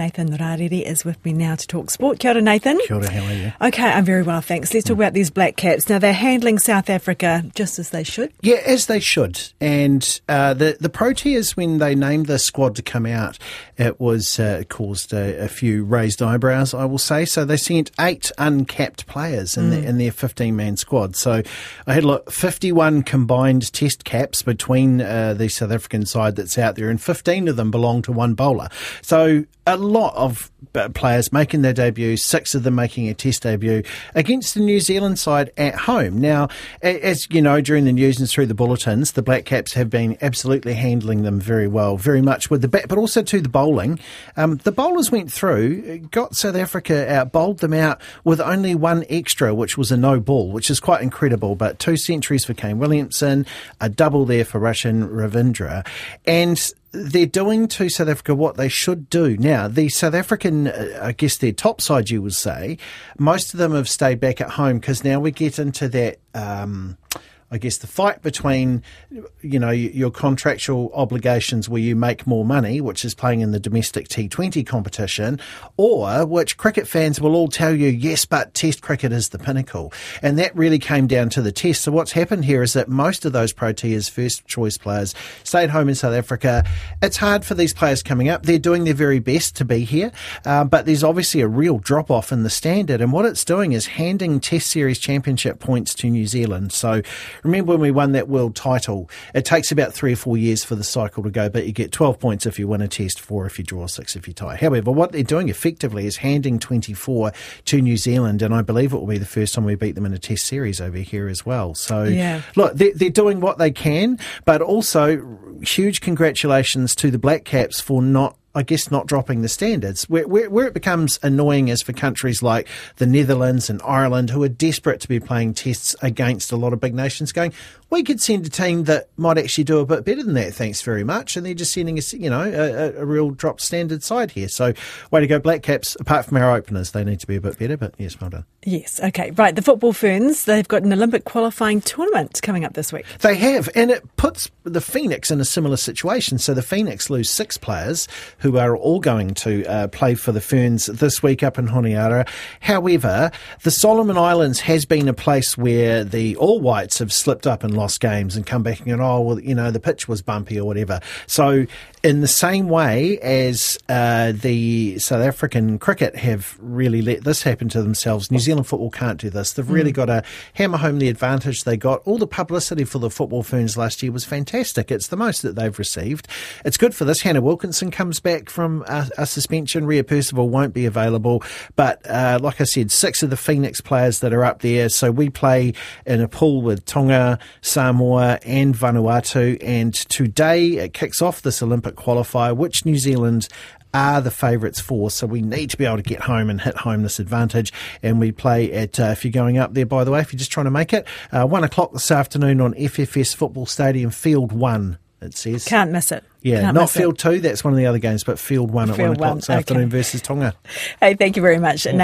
Nathan Rarere is with me now to talk sport. Kia ora, Nathan. Kia ora, how are you? Okay, I'm very well, thanks. Let's talk about these Black Caps. Now, they're handling South Africa just as they should. Yeah, as they should. And uh, the the Proteas, when they named the squad to come out, it was uh, caused a, a, few raised eyebrows, I will say. So they sent eight uncapped players in, mm. the, in their 15 man squad. So I had like 51 combined test caps between uh, the South African side that's out there, and 15 of them belong to one bowler. So a lot of players making their debut, six of them making a test debut against the New Zealand side at home. Now, as you know, during the news and through the bulletins, the Black Caps have been absolutely handling them very well, very much with the bat, but also to the bowling. Um, the bowlers went through, got South Africa out, bowled them out with only one extra, which was a no ball, which is quite incredible. But two centuries for Kane Williamson, a double there for Rachin Ravindra, and they're doing to South Africa what they should do. Now, the South African, uh, I guess their top side, you would say, most of them have stayed back at home because now we get into that. Um, I guess the fight between, you know, your contractual obligations where you make more money, which is playing in the domestic T20 competition, or which cricket fans will all tell you, yes, but Test cricket is the pinnacle. And that really came down to the Test. So what's happened here is that most of those Proteas first choice players stayed home in South Africa. It's hard for these players coming up. They're doing their very best to be here, uh, but there's obviously a real drop off in the standard. And what it's doing is handing Test Series championship points to New Zealand. So Remember when we won that world title? It takes about three or four years for the cycle to go, but you get 12 points if you win a test, four if you draw, six if you tie. However, what they're doing effectively is handing 24 to New Zealand, and I believe it will be the first time we beat them in a test series over here as well. So, yeah. look, they're, they're doing what they can, but also huge congratulations to the Black Caps for not I guess, not dropping the standards. Where, where, where, it becomes annoying is for countries like the Netherlands and Ireland, who are desperate to be playing tests against a lot of big nations, going, we could send a team that might actually do a bit better than that, thanks very much. And they're just sending us, you know, a, a real drop standard side here. So, way to go, Black Caps. Apart from our openers, they need to be a bit better, but yes, well done. Yes, okay. Right, the football ferns, they've got an Olympic qualifying tournament coming up this week. They have, and it puts the Phoenix in a similar situation. So, the Phoenix lose six players who are all going to uh, play for the Ferns this week up in Honiara. However, the Solomon Islands has been a place where the All Whites have slipped up and lost games and come back and go, oh, well, you know, the pitch was bumpy or whatever. So, in the same way as uh, the South African cricket have really let this happen to themselves, New Zealand football can't do this. They've really mm. got to hammer home the advantage they got. All the publicity for the football ferns last year was fantastic. It's the most that they've received. It's good for this. Hannah Wilkinson comes back from a, a suspension. Ria Percival won't be available. But uh, like I said, six of the Phoenix players that are up there. So we play in a pool with Tonga, Samoa, and Vanuatu. And today it kicks off this Olympic qualifier, which New Zealand are the favourites for. So we need to be able to get home and hit home this advantage. And we play at, uh, if you're going up there, by the way, if you're just trying to make it, uh, one o'clock this afternoon on FFS Football Stadium, Field One. It says can't miss it. Yeah, not Field. Two. That's one of the other games, but Field One at Field one o'clock this okay. afternoon versus Tonga. Hey, thank you very much, Nathan.